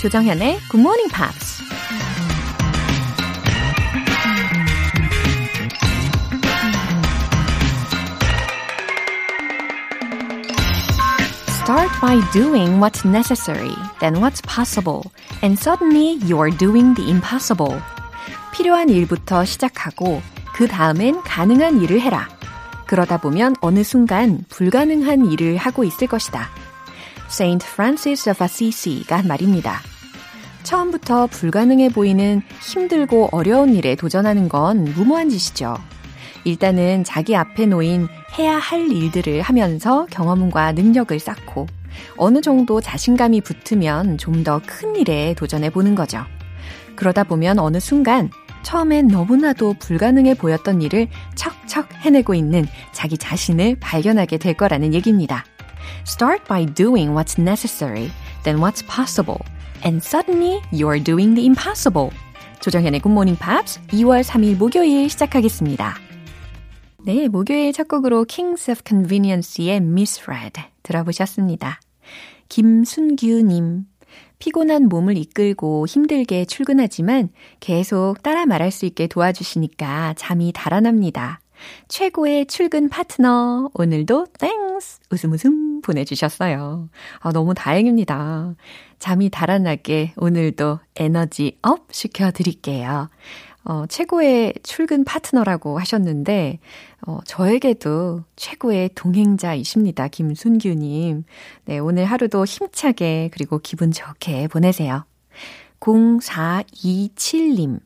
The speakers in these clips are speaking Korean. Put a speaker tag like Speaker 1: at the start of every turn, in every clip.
Speaker 1: 조정현의 Good Morning Pops. Start by doing what's necessary, then what's possible, and suddenly you're doing the impossible. 필요한 일부터 시작하고 그 다음엔 가능한 일을 해라. 그러다 보면 어느 순간 불가능한 일을 하고 있을 것이다. Saint Francis of Assisi가 한 말입니다. 처음부터 불가능해 보이는 힘들고 어려운 일에 도전하는 건 무모한 짓이죠. 일단은 자기 앞에 놓인 해야 할 일들을 하면서 경험과 능력을 쌓고 어느 정도 자신감이 붙으면 좀 더 큰 일에 도전해 보는 거죠. 그러다 보면 어느 순간 처음엔 너무나도 불가능해 보였던 일을 척척 해내고 있는 자기 자신을 발견하게 될 거라는 얘기입니다. Start by doing what's necessary, then what's possible, and suddenly you're doing the impossible. 조정현의 Good Morning Pops 2월 3일 목요일 시작하겠습니다. 네, 목요일 첫 곡으로 Kings of Convenience의 Misread 들어보셨습니다. 김순규님, 피곤한 몸을 이끌고 힘들게 출근하지만 계속 따라 말할 수 있게 도와주시니까 잠이 달아납니다. 최고의 출근 파트너, 오늘도 Thanks! 웃음 웃음 보내주셨어요. 아, 너무 다행입니다. 잠이 달아나게 오늘도 에너지 up 시켜드릴게요. 어, 최고의 출근 파트너라고 하셨는데, 어, 저에게도 최고의 동행자이십니다. 김순규님. 네, 오늘 하루도 힘차게 그리고 기분 좋게 보내세요. 0427님.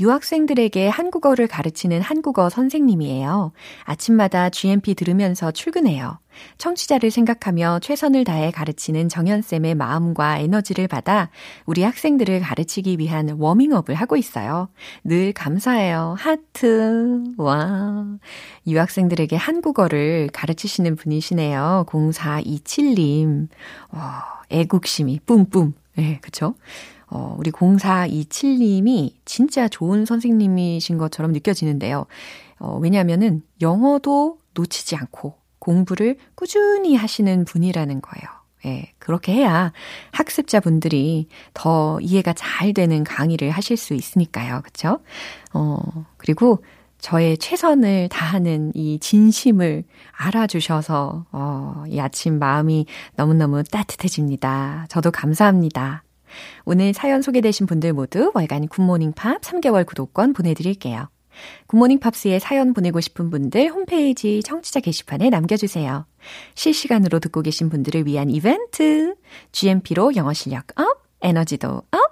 Speaker 1: 유학생들에게 한국어를 가르치는 한국어 선생님이에요. 아침마다 GMP 들으면서 출근해요. 청취자를 생각하며 최선을 다해 가르치는 정연쌤의 마음과 에너지를 받아 우리 학생들을 가르치기 위한 워밍업을 하고 있어요. 늘 감사해요. 하트. 와. 유학생들에게 한국어를 가르치시는 분이시네요. 0427님. 와, 애국심이 뿜뿜. 예, 네, 그쵸? 어, 우리 0427님이 진짜 좋은 선생님이신 것처럼 느껴지는데요. 어, 왜냐면은 영어도 놓치지 않고 공부를 꾸준히 하시는 분이라는 거예요. 예, 그렇게 해야 학습자분들이 더 이해가 잘 되는 강의를 하실 수 있으니까요. 그쵸? 어, 그리고 저의 최선을 다하는 이 진심을 알아주셔서, 어, 이 아침 마음이 너무너무 따뜻해집니다. 저도 감사합니다. 오늘 사연 소개되신 분들 모두 월간 굿모닝 팝스 3개월 구독권 보내드릴게요. 굿모닝 팝스에 사연 보내고 싶은 분들 홈페이지 청취자 게시판에 남겨주세요. 실시간으로 듣고 계신 분들을 위한 이벤트. GMP로 영어 실력 up, 에너지도 up.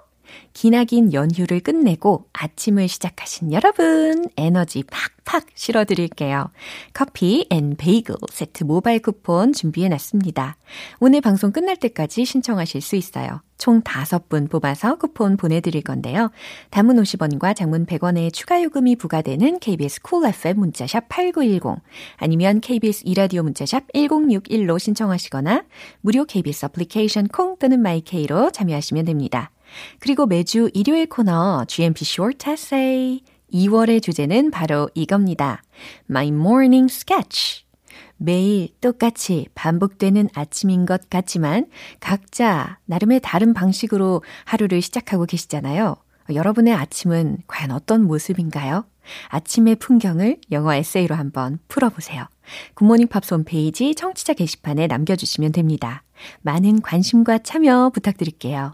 Speaker 1: 기나긴 연휴를 끝내고 아침을 시작하신 여러분, 에너지 팍팍 실어드릴게요. 커피 and 베이글 세트 모바일 쿠폰 준비해놨습니다. 오늘 방송 끝날 때까지 신청하실 수 있어요. 총 5분 뽑아서 쿠폰 보내드릴 건데요. 단문 50원과 장문 100원의 추가 요금이 부과되는 KBS Cool FM 문자샵 8910 아니면 KBS 이라디오 문자샵 1061로 신청하시거나 무료 KBS 애플리케이션 콩 또는 마이케이로 참여하시면 됩니다. 그리고 매주 일요일 코너 GMP Short Essay 2월의 주제는 바로 이겁니다. My Morning Sketch. 매일 똑같이 반복되는 아침인 것 같지만 각자 나름의 다른 방식으로 하루를 시작하고 계시잖아요. 여러분의 아침은 과연 어떤 모습인가요? 아침의 풍경을 영어 에세이로 한번 풀어보세요. 굿모닝 팝스 홈페이지 청취자 게시판에 남겨주시면 됩니다. 많은 관심과 참여 부탁드릴게요.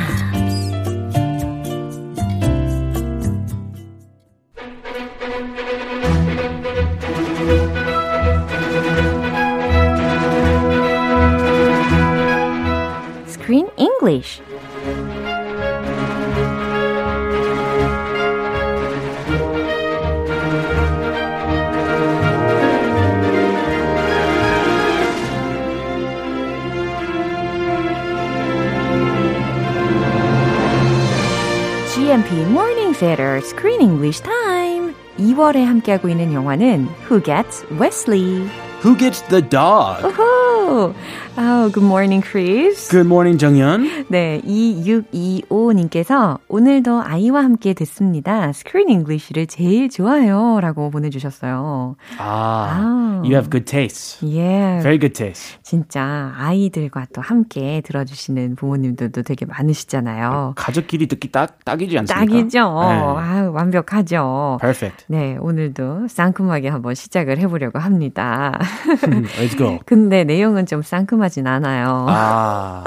Speaker 1: English GMP Morning Theater Screen English Time 2월에 함께하고 있는 영화는 Who Gets Wesley?
Speaker 2: Who gets the dog?
Speaker 1: Oh, oh, good morning, Chris.
Speaker 2: Good morning, 정연.
Speaker 1: 네, 2625 님께서 오늘도 아이와 함께 듣습니다. Screen English를 제일 좋아요. 라고 보내주셨어요.
Speaker 2: Ah, you have good taste.
Speaker 1: Yeah.
Speaker 2: Very good taste.
Speaker 1: 진짜 아이들과 또 함께 들어주시는 부모님들도 되게 많으시잖아요.
Speaker 2: 가족끼리 듣기 딱, 딱이지 않습니까?
Speaker 1: 딱이죠.
Speaker 2: 네.
Speaker 1: 아유, 완벽하죠.
Speaker 2: Perfect.
Speaker 1: 네, 오늘도 상큼하게 한번 시작을 해보려고 합니다.
Speaker 2: Let's go.
Speaker 1: 근데 내용은 좀 상큼하진 않아요.
Speaker 2: Ah,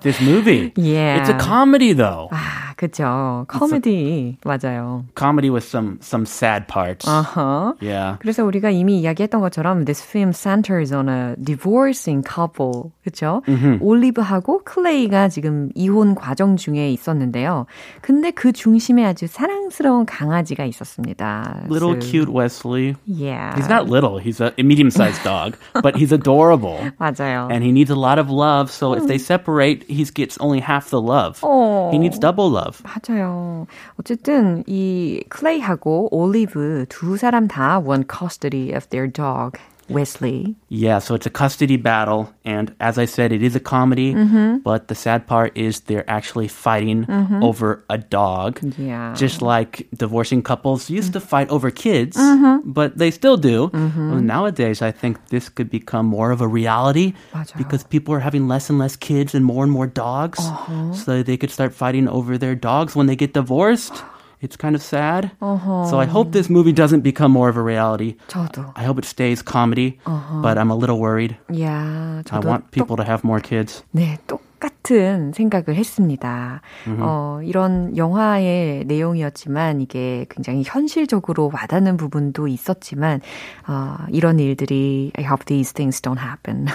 Speaker 2: this movie.
Speaker 1: Yeah.
Speaker 2: It's a comedy though.
Speaker 1: 아, 그죠. 코미디. 맞아요.
Speaker 2: Comedy with some some sad parts.
Speaker 1: 어허.
Speaker 2: Yeah.
Speaker 1: 그래서 우리가 이미 이야기했던 것처럼 this film centers on a divorcing couple. 그렇죠? 올리브하고 클레이가 지금 이혼 과정 중에 있었는데요. 근데 그 중심에 아주 사랑스러운 강아지가 있었습니다.
Speaker 2: Little
Speaker 1: So,
Speaker 2: cute Wesley.
Speaker 1: Yeah.
Speaker 2: He's not little. He's a medium-sized dog, but he's adorable.
Speaker 1: 맞아요.
Speaker 2: And he needs a lot of love. So if they separate, he gets only half the love.
Speaker 1: 어.
Speaker 2: He needs double love.
Speaker 1: 맞아요. 어쨌든 이 클레이하고 올리브 두 사람 다 want custody of their dog, Wesley.
Speaker 2: Yeah, so it's a custody battle. And as I said, it is a comedy, mm-hmm. but the sad part is they're actually fighting mm-hmm. over a dog.
Speaker 1: Yeah.
Speaker 2: Just like divorcing couples used mm-hmm. to fight over kids, mm-hmm. but they still do. Mm-hmm. Well, nowadays, I think this could become more of a reality
Speaker 1: 맞아.
Speaker 2: because people are having less and less kids and more and more dogs. Uh-huh. So they could start fighting over their dogs when they get divorced. It's kind of sad. So I hope this movie doesn't become more of a reality.
Speaker 1: 저도.
Speaker 2: I hope it stays comedy, but I'm a little worried.
Speaker 1: 야,
Speaker 2: I
Speaker 1: 저도
Speaker 2: want people to have more kids.
Speaker 1: 네, 똑같은 생각을 했습니다. 어, 이런 영화의 내용이었지만 이게 굉장히 현실적으로 와닿는 부분도 있었지만 어, 이런 일들이 I hope these things don't happen.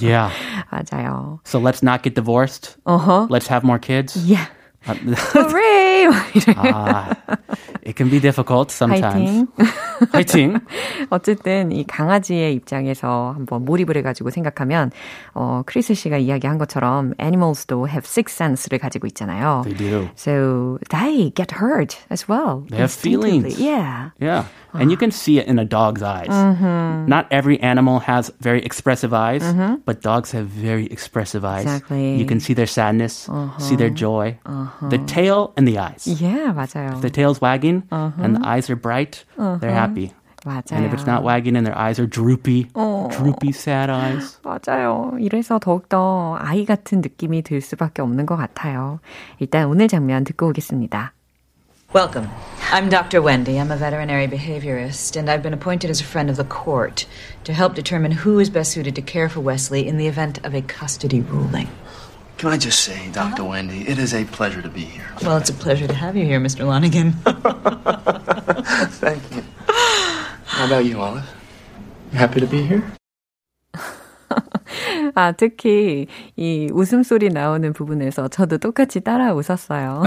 Speaker 2: Yeah.
Speaker 1: 맞아요.
Speaker 2: So let's not get divorced.
Speaker 1: 어허.
Speaker 2: Let's have more kids.
Speaker 1: Yeah.
Speaker 2: Uh,
Speaker 1: Hooray! 막 이래.
Speaker 2: ah, it can be difficult sometimes.
Speaker 1: 파이팅.
Speaker 2: Fighting.
Speaker 1: 어쨌든 이 강아지의 입장에서 한번 몰입을 해가지고 생각하면 어 크리스 씨가 이야기한 것처럼 animals도 have sixth sense를 가지고 있잖아요.
Speaker 2: They do.
Speaker 1: So they get hurt as well.
Speaker 2: They have
Speaker 1: instinctively.
Speaker 2: feelings.
Speaker 1: Yeah.
Speaker 2: Yeah. And you can see it in a dog's eyes. Not every animal has very expressive eyes, but dogs have very expressive eyes.
Speaker 1: Exactly.
Speaker 2: You can see their sadness, see their joy, the tail and the eyes.
Speaker 1: Yeah, 맞아요.
Speaker 2: The tail's wagging and the eyes are bright, they're happy.
Speaker 1: 맞아요.
Speaker 2: And if it's not wagging and their eyes are droopy, droopy, sad eyes.
Speaker 1: 맞아요. 이래서 더욱더 아이 같은 느낌이 들 수밖에 없는 것 같아요. 일단 오늘 장면 듣고 오겠습니다.
Speaker 3: Welcome. I'm Dr. Wendy. I'm a veterinary behaviorist, and I've been appointed as a friend of the court to help determine who is best suited to care for Wesley in the event of a custody ruling.
Speaker 4: Can I just say, doctor Wendy, it is a pleasure to be here.
Speaker 3: Well, it's a pleasure to have you here, Mr. Lonigan.
Speaker 4: Thank you. How about you, Olive? You happy to be here?
Speaker 1: 아, 특히 이 웃음소리 나오는 부분에서 저도 똑같이 따라 웃었어요.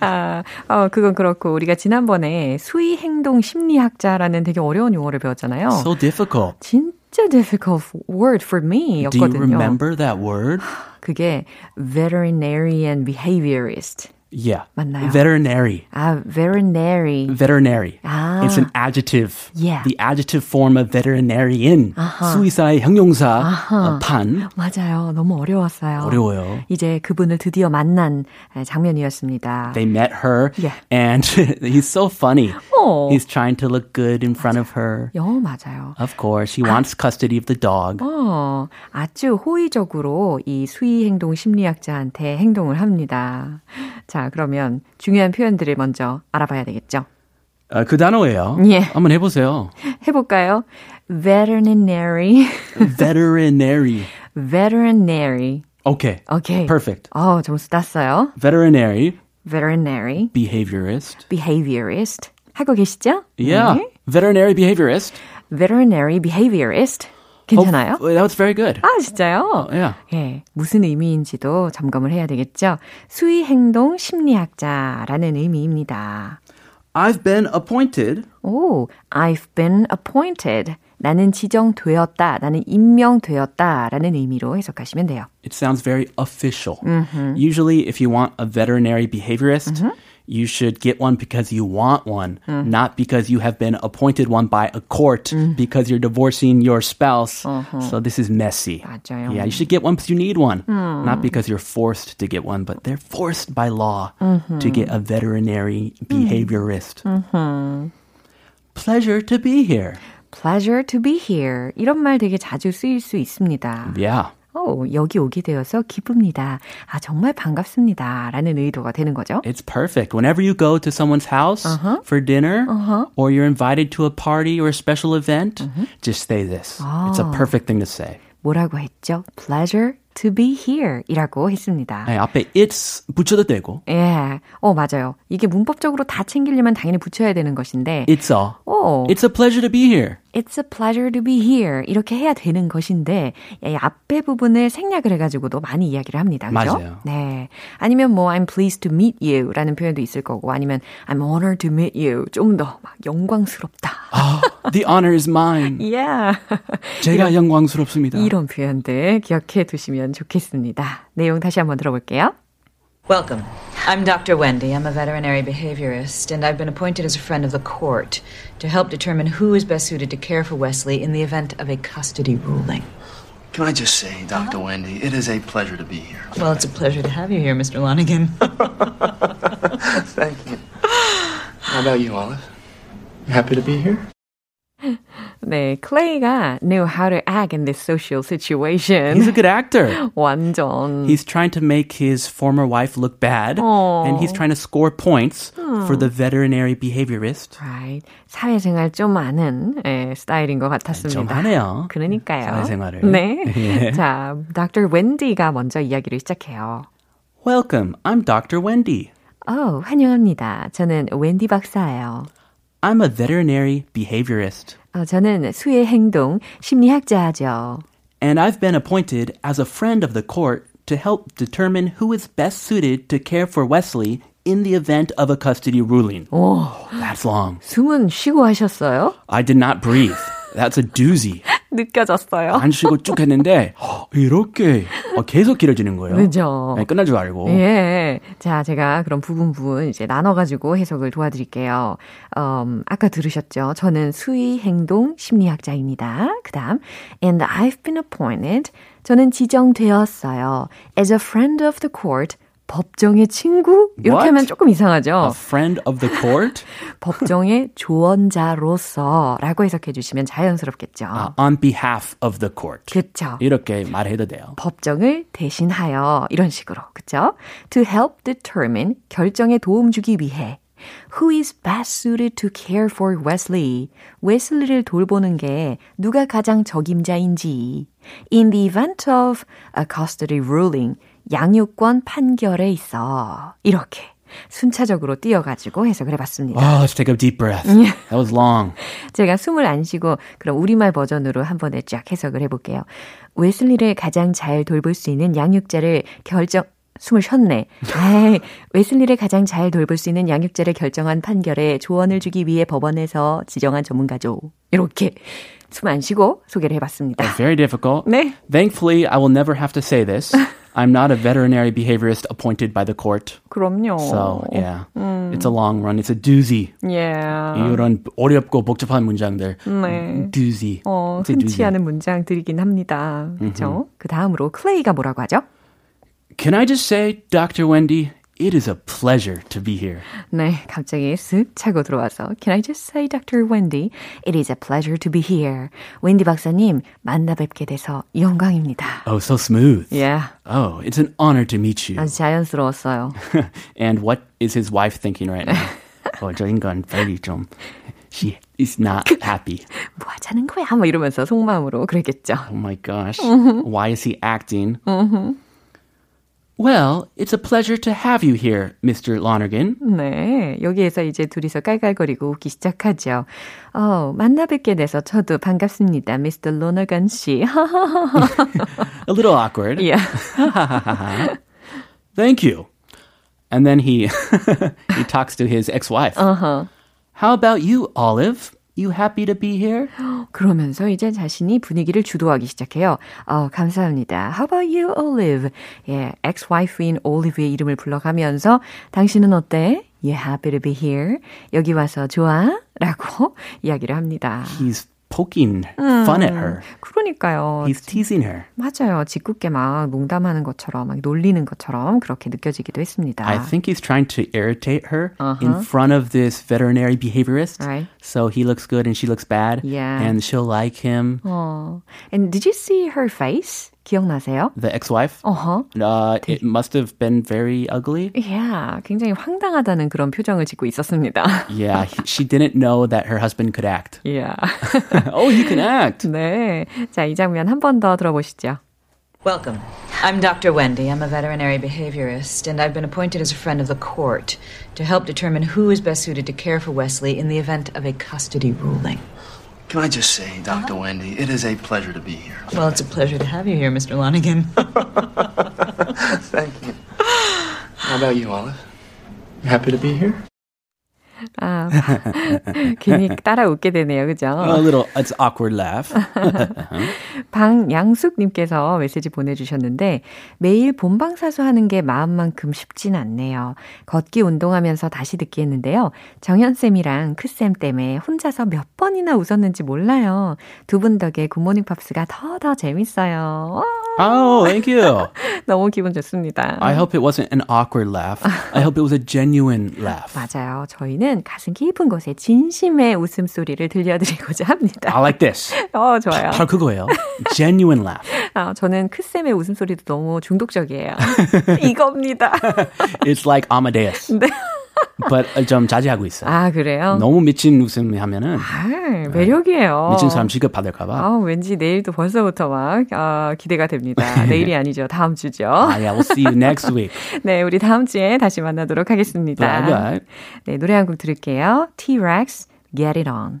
Speaker 1: 아, 어, 그건 그렇고 우리가 지난번에 수의 행동 심리학자라는 되게 어려운 용어를 배웠잖아요.
Speaker 2: So difficult.
Speaker 1: 진짜 difficult word for me
Speaker 2: Do you
Speaker 1: 였거든요.
Speaker 2: remember that word?
Speaker 1: 그게 veterinarian behaviorist.
Speaker 2: Yeah.
Speaker 1: 맞나요?
Speaker 2: Veterinary.
Speaker 1: 아, veterinary.
Speaker 2: Veterinary.
Speaker 1: 아.
Speaker 2: It's an adjective.
Speaker 1: Yeah.
Speaker 2: The adjective form of veterinarian. 수의사의 형용사 어, 판.
Speaker 1: 맞아요. 너무 어려웠어요.
Speaker 2: 어려워요.
Speaker 1: 이제 그분을 드디어 만난 장면이었습니다.
Speaker 2: They met her
Speaker 1: Yeah.
Speaker 2: and he's so funny.
Speaker 1: 어.
Speaker 2: He's trying to look good in front of her.
Speaker 1: 영어 맞아요.
Speaker 2: Of course, he wants custody of the dog.
Speaker 1: 어, 아주 호의적으로 이 수의 행동 심리학자한테 행동을 합니다. 자, 그러면 중요한 표현들을 먼저 알아봐야 되겠죠.
Speaker 2: 아, 그 단어예요.
Speaker 1: 예.
Speaker 2: 한번 해보세요.
Speaker 1: 해볼까요? veterinary,
Speaker 2: Veterinary.
Speaker 1: veterinary.
Speaker 2: Okay.
Speaker 1: 오케이.
Speaker 2: Perfect.
Speaker 1: 어, 점수 땄어요.
Speaker 2: Veterinary
Speaker 1: veterinary,
Speaker 2: behaviorist.
Speaker 1: behaviorist. 하고 계시죠?
Speaker 2: Yeah.
Speaker 1: 네.
Speaker 2: Veterinary behaviorist.
Speaker 1: veterinary behaviorist. 괜찮아요?
Speaker 2: Oh, that was very good.
Speaker 1: 아, 진짜요?
Speaker 2: Yeah.
Speaker 1: 예, 무슨 의미인지도 점검을 해야 되겠죠. 수의 행동 심리학자라는 의미입니다.
Speaker 2: I've been appointed.
Speaker 1: 오, I've been appointed. 나는 지정되었다, 나는 임명되었다 라는 의미로 해석하시면 돼요.
Speaker 2: It sounds very official. Usually, if you want a veterinary behaviorist, you should get one because you want one, not because you have been appointed one by a court because you're divorcing your spouse. So this is messy.
Speaker 1: 맞아요.
Speaker 2: Yeah, you should get one because you need one, not because you're forced to get one, but they're forced by law to get a veterinary behaviorist. Pleasure to be here.
Speaker 1: Pleasure to be here. 이런 말 되게 자주 쓰일 수 있습니다.
Speaker 2: Yeah.
Speaker 1: 오, 여기 오게 되어서 기쁩니다. 아, 정말 반갑습니다. 라는 의도가 되는 거죠.
Speaker 2: It's perfect. Whenever you go to someone's house for dinner or you're invited to a party or a special event, just say this. It's a perfect thing to say.
Speaker 1: 뭐라고 했죠? Pleasure to be here 이라고 했습니다.
Speaker 2: 네, 앞에 it's 붙여도 되고
Speaker 1: 예. 어, 맞아요. 이게 문법적으로 다 챙기려면 당연히 붙여야 되는 것인데.
Speaker 2: it's a
Speaker 1: 오,
Speaker 2: it's a pleasure to be here.
Speaker 1: It's a pleasure to be here. 이렇게 해야 되는 것인데, 이 앞에 부분을 생략을 해가지고도 많이 이야기를 합니다. 그죠?
Speaker 2: 맞아요.
Speaker 1: 네. 아니면 뭐, I'm pleased to meet you 라는 표현도 있을 거고, 아니면 I'm honored to meet you. 좀 더 막 영광스럽다.
Speaker 2: 아, the honor is mine.
Speaker 1: Yeah.
Speaker 2: 제가 영광스럽습니다.
Speaker 1: 이런 표현들 기억해 두시면 좋겠습니다. 내용 다시 한번 들어볼게요.
Speaker 3: Welcome. I'm Dr. Wendy. I'm a veterinary behaviorist, and I've been appointed as a friend of the court to help determine who is best suited to care for Wesley in the event of a custody ruling.
Speaker 4: Can I just say, doctor Wendy, it is a pleasure to be here.
Speaker 3: Well, it's a pleasure to have you here, Mr. Lonigan.
Speaker 4: Thank you. How about you, Olive? You happy to be here?
Speaker 1: 네, 클레이가 knew how to act in this social situation.
Speaker 2: He's a good actor.
Speaker 1: 완전.
Speaker 2: He's trying to make his former wife look bad, and he's trying to score points for the veterinary behaviorist.
Speaker 1: Right. 사회생활 좀 아는 예, 스타일인 것 같았습니다.
Speaker 2: 좀 하네요.
Speaker 1: 그러니까요.
Speaker 2: 사회생활을.
Speaker 1: 네.
Speaker 2: 예.
Speaker 1: 자, Dr. 웬디가 먼저 이야기를 시작해요.
Speaker 2: Welcome. I'm Dr. Wendy.
Speaker 1: 어, 환영합니다. 저는 웬디 박사예요.
Speaker 2: I'm a veterinary behaviorist,
Speaker 1: 어, 저는 수의 행동 심리학자죠.
Speaker 2: and I've been appointed as a friend of the court to help determine who is best suited to care for Wesley in the event of a custody ruling.
Speaker 1: 오,
Speaker 2: That's long.
Speaker 1: 숨은 쉬고 하셨어요?
Speaker 2: I did not breathe. That's a doozy.
Speaker 1: 느껴졌어요.
Speaker 2: 안 쉬고 쭉 했는데 이렇게 어, 계속 길어지는 거예요.
Speaker 1: 그죠.
Speaker 2: 네, 끝날 줄 알고.
Speaker 1: 예. 자, 제가 그럼 부분 부분 이제 나눠가지고 해석을 도와드릴게요. 음, 아까 들으셨죠? 저는 수의 행동 심리학자입니다. 그 다음, and I've been appointed. 저는 지정되었어요. as a friend of the court. 법정의 친구? 이렇게
Speaker 2: What?
Speaker 1: 하면 조금 이상하죠?
Speaker 2: A friend of the court
Speaker 1: 법정의 조언자로서 라고 해석해 주시면 자연스럽겠죠.
Speaker 2: uh, on behalf of the court.
Speaker 1: 그쵸.
Speaker 2: 이렇게 말해도 돼요.
Speaker 1: 법정을 대신하여 이런 식으로 그쵸? To help determine 결정에 도움 주기 위해 Who is best suited to care for Wesley? 웨슬리를 돌보는 게 누가 가장 적임자인지 In the event of a custody ruling 양육권 판결에 있어 이렇게 순차적으로 띄어가지고 해석을 해봤습니다.
Speaker 2: Oh, let's take a deep breath. That was long.
Speaker 1: 제가 숨을 안 쉬고 그럼 우리말 버전으로 한 번에 쫙 해석을 해볼게요. 웨슬리를 가장 잘 돌볼 수 있는 양육자를 결정 숨을 쉬었네. 에이, 웨슬리를 가장 잘 돌볼 수 있는 양육자를 결정한 판결에 조언을 주기 위해 법원에서 지정한 전문가죠. 이렇게 숨 안 쉬고 소개를 해봤습니다.
Speaker 2: Very difficult.
Speaker 1: 네.
Speaker 2: Thankfully, I will never have to say this. I'm not a veterinary behaviorist appointed by the court.
Speaker 1: 그럼요.
Speaker 2: So, yeah. It's a long run. It's a doozy.
Speaker 1: Yeah.
Speaker 2: 이런 어렵고 복잡한 문장들.
Speaker 1: 네.
Speaker 2: doozy.
Speaker 1: 어,
Speaker 2: It's a
Speaker 1: 흔치
Speaker 2: doozy.
Speaker 1: 않은 문장들이긴 합니다. 그렇죠? 그 다음으로 클레이가 뭐라고 하죠?
Speaker 2: Can I just say, Dr. Wendy, it is a pleasure to be here.
Speaker 1: 네, 갑자기 쓱 차고 들어와서 Can I just say, Dr. Wendy, it is a pleasure to be here. 웬디 박사님, 만나 뵙게 돼서 영광입니다.
Speaker 2: Oh, so smooth.
Speaker 1: Yeah,
Speaker 2: Oh, it's an honor to meet you.
Speaker 1: 아주 자연스러웠어요.
Speaker 2: and what is his wife thinking right now? 어, 저 인간 빨리 좀. She is not happy.
Speaker 1: 뭐 하자는 거야? 뭐 이러면서 속마음으로 그랬겠죠.
Speaker 2: Oh my gosh. Why is he acting? Well, it's a pleasure to have you here, Mr. Lonergan.
Speaker 1: 네, 여기에서 이제 둘이서 깔깔거리고 웃기 시작하죠. 어, 만나 뵙게 돼서 저도 반갑습니다, Mr. 로너건 씨.
Speaker 2: A little awkward.
Speaker 1: yeah.
Speaker 2: Thank you. And then he he talks to his ex-wife.
Speaker 1: Uh-huh.
Speaker 2: How about you, Olive? You happy to be here?
Speaker 1: 그러면서 이제 자신이 분위기를 주도하기 시작해요. 어, 감사합니다. How about you, Olive? 예, ex-wife인 Olive의 이름을 불러가면서 당신은 어때? You happy to be here? 여기 와서 좋아? 라고 이야기를 합니다.
Speaker 2: He's poking fun at her.
Speaker 1: 그러니까요.
Speaker 2: He's teasing her.
Speaker 1: 맞아요. 짓궂게 막 농담하는 것처럼, 막 놀리는 것처럼 그렇게 느껴지기도 했습니다.
Speaker 2: I think he's trying to irritate her in front of this veterinary behaviorist.
Speaker 1: Right.
Speaker 2: So he looks good and she looks bad.
Speaker 1: Yeah.
Speaker 2: And she'll like him.
Speaker 1: 어. And did you see her face? 기억나세요?
Speaker 2: The ex-wife.
Speaker 1: 어허.
Speaker 2: Uh, it must have been very ugly.
Speaker 1: Yeah, 굉장히 황당하다는 그런 표정을 짓고 있었습니다.
Speaker 2: Yeah, he, she didn't know that her husband could act.
Speaker 1: Yeah.
Speaker 2: oh, he can act.
Speaker 1: 네. 자, 이 장면 한 번 더 들어보시죠.
Speaker 3: Welcome. I'm Dr. Wendy. I'm a veterinary behaviorist, and I've been appointed as a friend of the court to help determine who is best suited to care for Wesley in the event of a custody ruling.
Speaker 4: Can I just say, doctor uh-huh. Wendy, it is a pleasure to be here.
Speaker 3: Well, it's a pleasure to have you here, Mr. Lonigan.
Speaker 4: Thank you. How about you, Olive? You happy to be here?
Speaker 1: 아, 괜히 따라 웃게 되네요. 그죠?
Speaker 2: A little, it's awkward laugh.
Speaker 1: 방양숙님께서 메시지 보내주셨는데 매일 본방사수 하는 게 마음만큼 쉽진 않네요. 걷기 운동하면서 다시 듣기 했는데요. 정현쌤이랑 크쌤 때문에 혼자서 몇 번이나 웃었는지 몰라요. 두 분 덕에 굿모닝 팝스가 더 더 재밌어요. 와,
Speaker 2: oh, thank you.
Speaker 1: 너무 기분 좋습니다.
Speaker 2: I hope it wasn't an awkward laugh. I hope it was a genuine laugh.
Speaker 1: 맞아요. 저희는 가슴 깊은 곳에 진심의 웃음소리를 들려드리고자 합니다.
Speaker 2: I like this.
Speaker 1: 어, 좋아요.
Speaker 2: 바로 그거예요. Genuine laugh.
Speaker 1: 아, 저는 크쌤의 웃음소리도 너무 중독적이에요. 이겁니다.
Speaker 2: It's like Amadeus.
Speaker 1: 네.
Speaker 2: But 좀 자제하고 있어요.
Speaker 1: 아, 그래요?
Speaker 2: 너무 미친 웃음 하면은
Speaker 1: 아, 매력이에요.
Speaker 2: 미친 사람 취급 받을까봐.
Speaker 1: 아, 왠지 내일도 벌써부터 막 아, 기대가 됩니다. 내일이 아니죠. 다음 주죠.
Speaker 2: 아, yeah, we'll see you next week.
Speaker 1: 네, 우리 다음 주에 다시 만나도록 하겠습니다.
Speaker 2: Bye bye.
Speaker 1: 네, 노래 한 곡 들을게요. T-Rex, Get It On.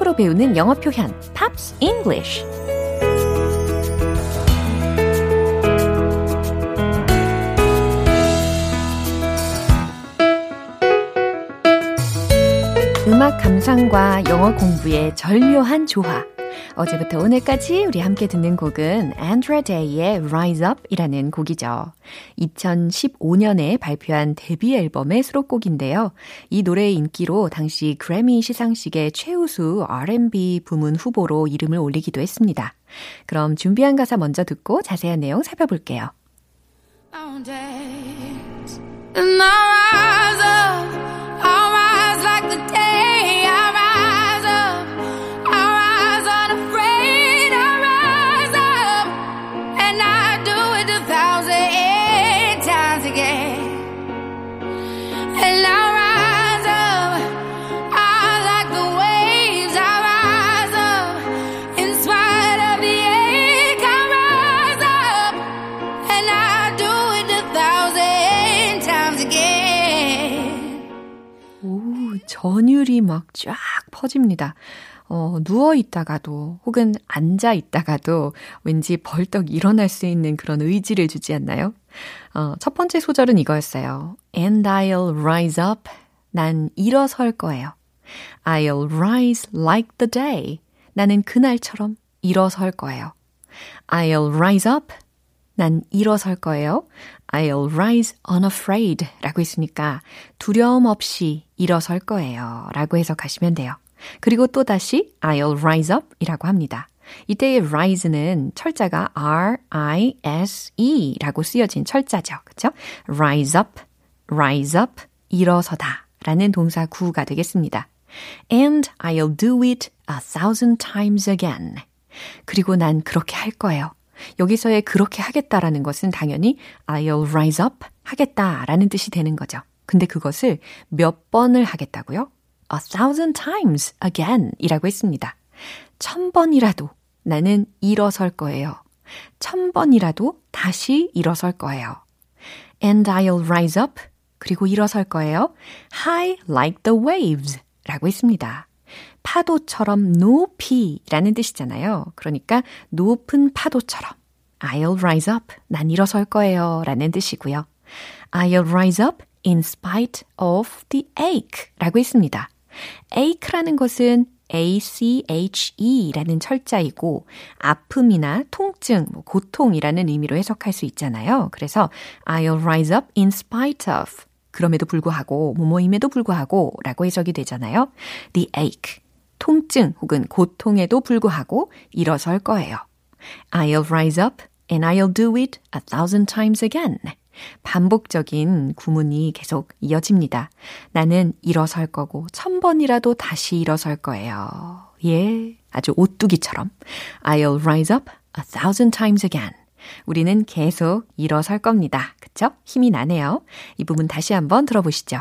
Speaker 1: 팝으로 배우는 영어 표현 Pops English 음악 감상과 영어 공부의 절묘한 조화 어제부터 오늘까지 우리 함께 듣는 곡은 Andra Day의 Rise Up 이라는 곡이죠. 2015년에 발표한 데뷔 앨범의 수록곡인데요. 이 노래의 인기로 당시 그래미 시상식의 최우수 R&B 부문 후보로 이름을 올리기도 했습니다. 그럼 준비한 가사 먼저 듣고 자세한 내용 살펴볼게요.
Speaker 5: And I rise up,
Speaker 1: 쫙 퍼집니다. 어, 누워 있다가도 혹은 앉아 있다가도 왠지 벌떡 일어날 수 있는 그런 의지를 주지 않나요? 어, 첫 번째 소절은 이거였어요. And I'll rise up. 난 일어설 거예요. I'll rise like the day. 나는 그날처럼 일어설 거예요. I'll rise up. 난 일어설 거예요. I'll rise unafraid 라고 했으니까 두려움 없이 일어설 거예요. 라고 해석하시면 돼요. 그리고 또 다시 I'll rise up 이라고 합니다. 이때의 rise는 철자가 R-I-S-E 라고 쓰여진 철자죠. 그쵸? rise up, rise up, 일어서다 라는 동사 구가 되겠습니다. And I'll do it a thousand times again. 그리고 난 그렇게 할 거예요. 여기서의 그렇게 하겠다라는 것은 당연히 I'll rise up 하겠다라는 뜻이 되는 거죠. 근데 그것을 몇 번을 하겠다고요? A thousand times again 이라고 했습니다. 천 번이라도 나는 일어설 거예요. 천 번이라도 다시 일어설 거예요. And I'll rise up. 그리고 일어설 거예요. High like the waves. 라고 했습니다. 파도처럼 높이라는 뜻이잖아요. 그러니까 높은 파도처럼. I'll rise up. 난 일어설 거예요. 라는 뜻이고요. I'll rise up in spite of the ache 라고 했습니다. Ache라는 것은 A-C-H-E라는 철자이고 아픔이나 통증, 뭐 고통이라는 의미로 해석할 수 있잖아요. 그래서 I'll rise up in spite of 그럼에도 불구하고 뭐뭐임에도 불구하고 라고 해석이 되잖아요. The ache 통증 혹은 고통에도 불구하고 일어설 거예요. I'll rise up and I'll do it a thousand times again. 반복적인 구문이 계속 이어집니다. 나는 일어설 거고 천 번이라도 다시 일어설 거예요. 예, 아주 오뚜기처럼. I'll rise up a thousand times again. 우리는 계속 일어설 겁니다. 그쵸? 힘이 나네요. 이 부분 다시 한번 들어보시죠.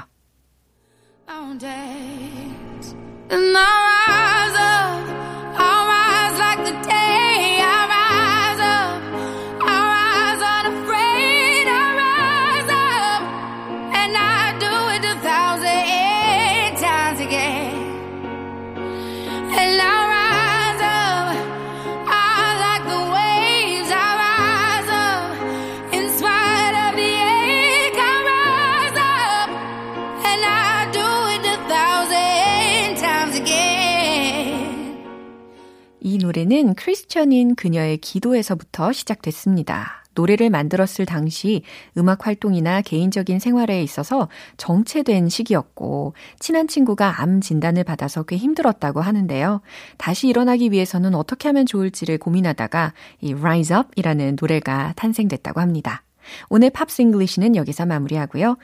Speaker 1: 크리스천인 그녀의 기도에서부터 시작됐습니다. 노래를 만들었을 당시 음악 활동이나 개인적인 생활에 있어서 정체된 시기였고, 친한 친구가 암 진단을 받아서 꽤 힘들었다고 하는데요. 다시 일어나기 위해서는 어떻게 하면 좋을지를 고민하다가 이 Rise Up 이라는 노래가 탄생됐다고 합니다. 오늘 Pops English는 여기서 마무리하고요.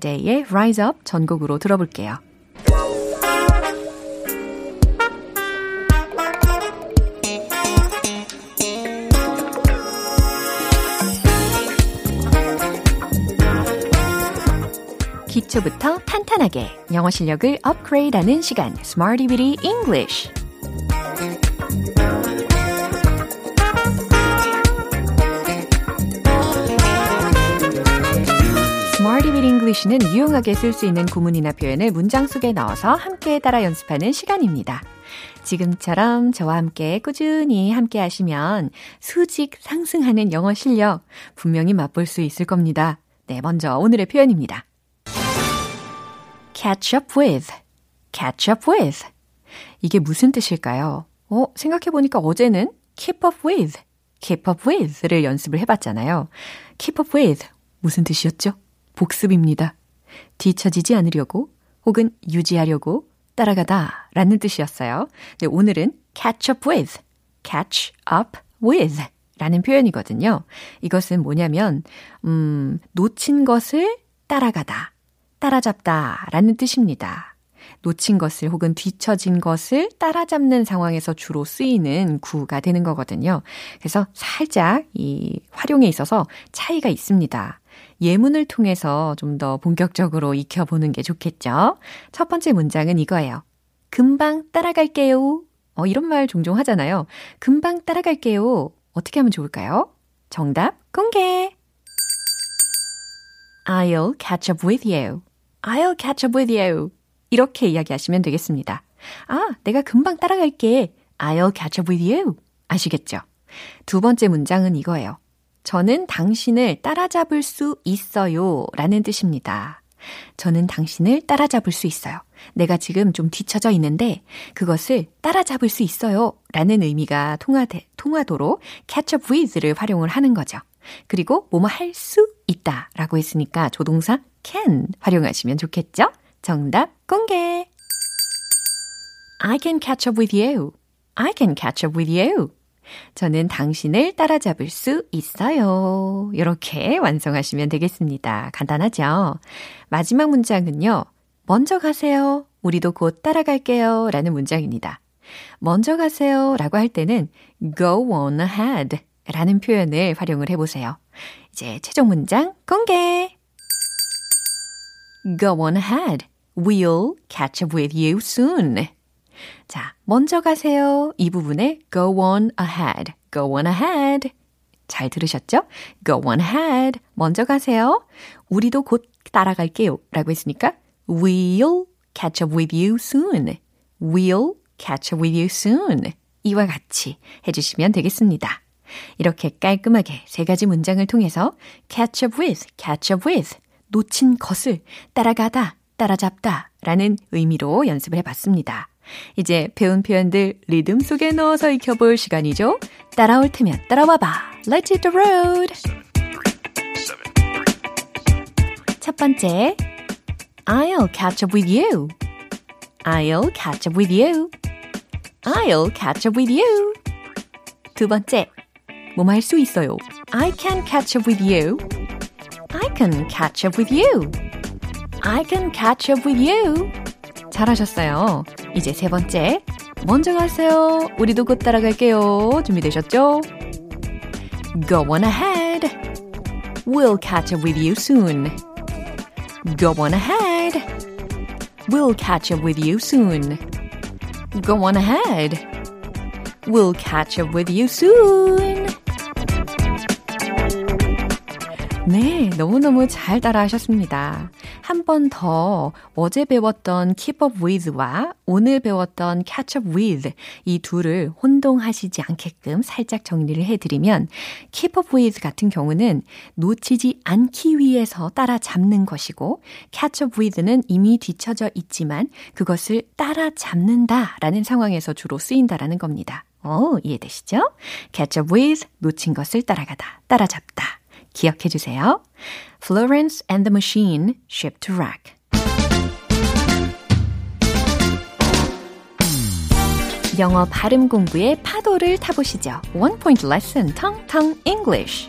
Speaker 1: Day의 Rise Up 전곡으로 들어볼게요. 기초부터 탄탄하게 영어 실력을 업그레이드하는 시간 Smarty Bitty English Bitty English는 유용하게 쓸 수 있는 구문이나 표현을 문장 속에 넣어서 함께 따라 연습하는 시간입니다. 지금처럼 저와 함께 꾸준히 함께 하시면 수직 상승하는 영어 실력 분명히 맛볼 수 있을 겁니다. 네, 먼저 오늘의 표현입니다. Catch up with, catch up with. 이게 무슨 뜻일까요? 어, 생각해보니까 어제는 keep up with, keep up with를 연습을 해봤잖아요. keep up with. 무슨 뜻이었죠? 복습입니다. 뒤처지지 않으려고 혹은 유지하려고 따라가다 라는 뜻이었어요. 네, 오늘은 catch up with, catch up with 라는 표현이거든요. 이것은 뭐냐면, 음, 놓친 것을 따라가다, 따라잡다 라는 뜻입니다. 놓친 것을 혹은 뒤처진 것을 따라잡는 상황에서 주로 쓰이는 구가 되는 거거든요. 그래서 살짝 이 활용에 있어서 차이가 있습니다. 예문을 통해서 좀 더 본격적으로 익혀보는 게 좋겠죠. 첫 번째 문장은 이거예요. 금방 따라갈게요. 어, 이런 말 종종 하잖아요. 금방 따라갈게요. 어떻게 하면 좋을까요? 정답 공개. I'll catch up with you. I'll catch up with you. 이렇게 이야기하시면 되겠습니다. 아, 내가 금방 따라갈게. I'll catch up with you. 아시겠죠? 두 번째 문장은 이거예요. 저는 당신을 따라잡을 수 있어요. 라는 뜻입니다. 저는 당신을 따라잡을 수 있어요. 내가 지금 좀 뒤쳐져 있는데 그것을 따라잡을 수 있어요. 라는 의미가 통하되, 통하도록 catch up with를 활용을 하는 거죠. 그리고 뭐뭐 할 수 있다 라고 했으니까 조동사 can 활용하시면 좋겠죠? 정답 공개! I can catch up with you. I can catch up with you. 저는 당신을 따라잡을 수 있어요. 이렇게 완성하시면 되겠습니다. 간단하죠? 마지막 문장은요. 먼저 가세요. 우리도 곧 따라갈게요. 라는 문장입니다. 먼저 가세요. 라고 할 때는 go on ahead 라는 표현을 활용을 해보세요. 이제 최종 문장 공개! Go on ahead. We'll catch up with you soon. 자, 먼저 가세요. 이 부분에 go on ahead, go on ahead 잘 들으셨죠? Go on ahead. 먼저 가세요. 우리도 곧 따라갈게요. 라고 했으니까 We'll catch up with you soon. We'll catch up with you soon. 이와 같이 해주시면 되겠습니다. 이렇게 깔끔하게 세 가지 문장을 통해서 catch up with, catch up with, 놓친 것을 따라가다, 따라잡다 라는 의미로 연습을 해봤습니다. 이제 배운 표현들 리듬 속에 넣어서 익혀볼 시간이죠. 따라올 테면 따라와봐. Let's hit the road. 첫 번째, I'll catch up with you. I'll catch up with you. I'll catch up with you. 두 번째, 뭐뭐 수 있어요. I can catch up with you. I can catch up with you. I can catch up with you. 잘하셨어요. 이제 세 번째. 먼저 가세요. 우리도 곧 따라갈게요. 준비되셨죠? Go on ahead. We'll catch up with you soon. Go on ahead. We'll catch up with you soon. Go on ahead. We'll catch up with you soon. 네, 너무너무 잘 따라하셨습니다. 한 번 더 어제 배웠던 keep up with와 오늘 배웠던 catch up with 이 둘을 혼동하시지 않게끔 살짝 정리를 해드리면 keep up with 같은 경우는 놓치지 않기 위해서 따라잡는 것이고 catch up with는 이미 뒤쳐져 있지만 그것을 따라잡는다 라는 상황에서 주로 쓰인다라는 겁니다. 어, 이해되시죠? catch up with, 놓친 것을 따라가다, 따라잡다. 기억해 주세요. Florence and the Machine, Ship to Wreck. 영어 발음 공부의 파도를 타보시죠. One Point Lesson, Tong Tong English.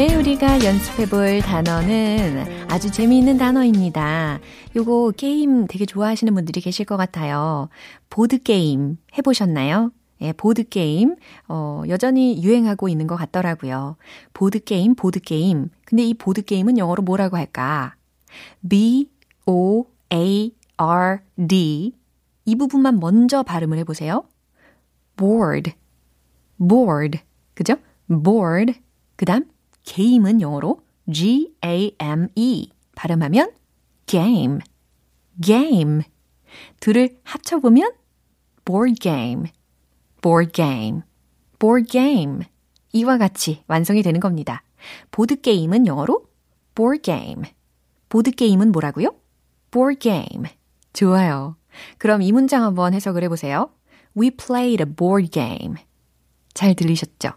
Speaker 1: 오늘 우리가 연습해 볼 단어는 아주 재미있는 단어입니다. 요거 게임 되게 좋아하시는 분들이 계실 것 같아요. 보드게임 해보셨나요? 예, 보드게임, 어, 여전히 유행하고 있는 것 같더라고요. 보드게임, 보드게임. 근데 이 보드게임은 영어로 뭐라고 할까? B, O, A, R, D. 이 부분만 먼저 발음을 해보세요. bored, bored. 그죠? bored. 그 다음, game은 영어로 G-A-M-E. 발음하면 game, game. 둘을 합쳐보면 board game, board game, board game. 이와 같이 완성이 되는 겁니다. 보드게임은 영어로 board game. 보드게임은 뭐라고요? board game. 좋아요. 그럼 이 문장 한번 해석을 해보세요. We played a board game. 잘 들리셨죠?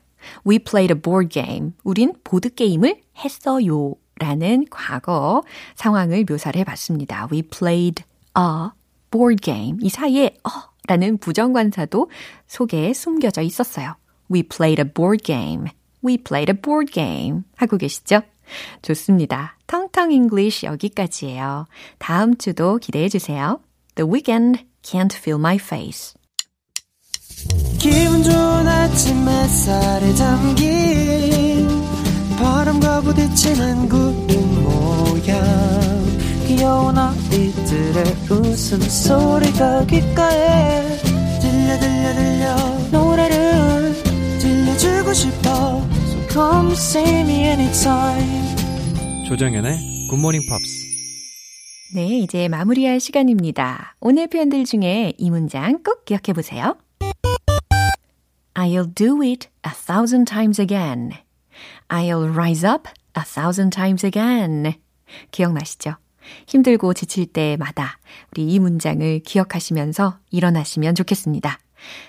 Speaker 1: We played a board game. 우린 보드게임을 했어요. 라는 과거 상황을 묘사를 해봤습니다. We played a board game. 이 사이에 어 라는 부정관사도 속에 숨겨져 있었어요. We played a board game. We played a board game. 하고 계시죠? 좋습니다. 텅텅 English 여기까지예요. 다음 주도 기대해 주세요. The weekend can't feel my face.
Speaker 6: 기분 좋은 아침 햇살에 담긴 바람과 부딪히는 구름 모양. 귀여운 아이들의 웃음소리가 귓가에 들려 들려 들려. 노래를 들려주고 싶어. So come see me anytime.
Speaker 7: 조정연의 굿모닝 팝스
Speaker 1: 네, 이제 마무리할 시간입니다. 오늘 표현들 중에 이 문장 꼭 기억해 보세요. I'll do it a thousand times again. I'll rise up a thousand times again. 기억나시죠? 힘들고 지칠 때마다 우리 이 문장을 기억하시면서 일어나시면 좋겠습니다.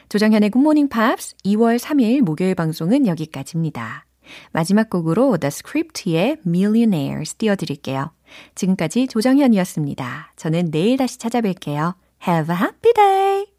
Speaker 1: 조정현의 굿모닝 팝스 2월 3일 목요일 방송은 여기까지입니다. 마지막 곡으로 The Script의 Millionaires 띄워드릴게요. 지금까지 조정현이었습니다. 저는 내일 다시 찾아뵐게요. Have a happy day!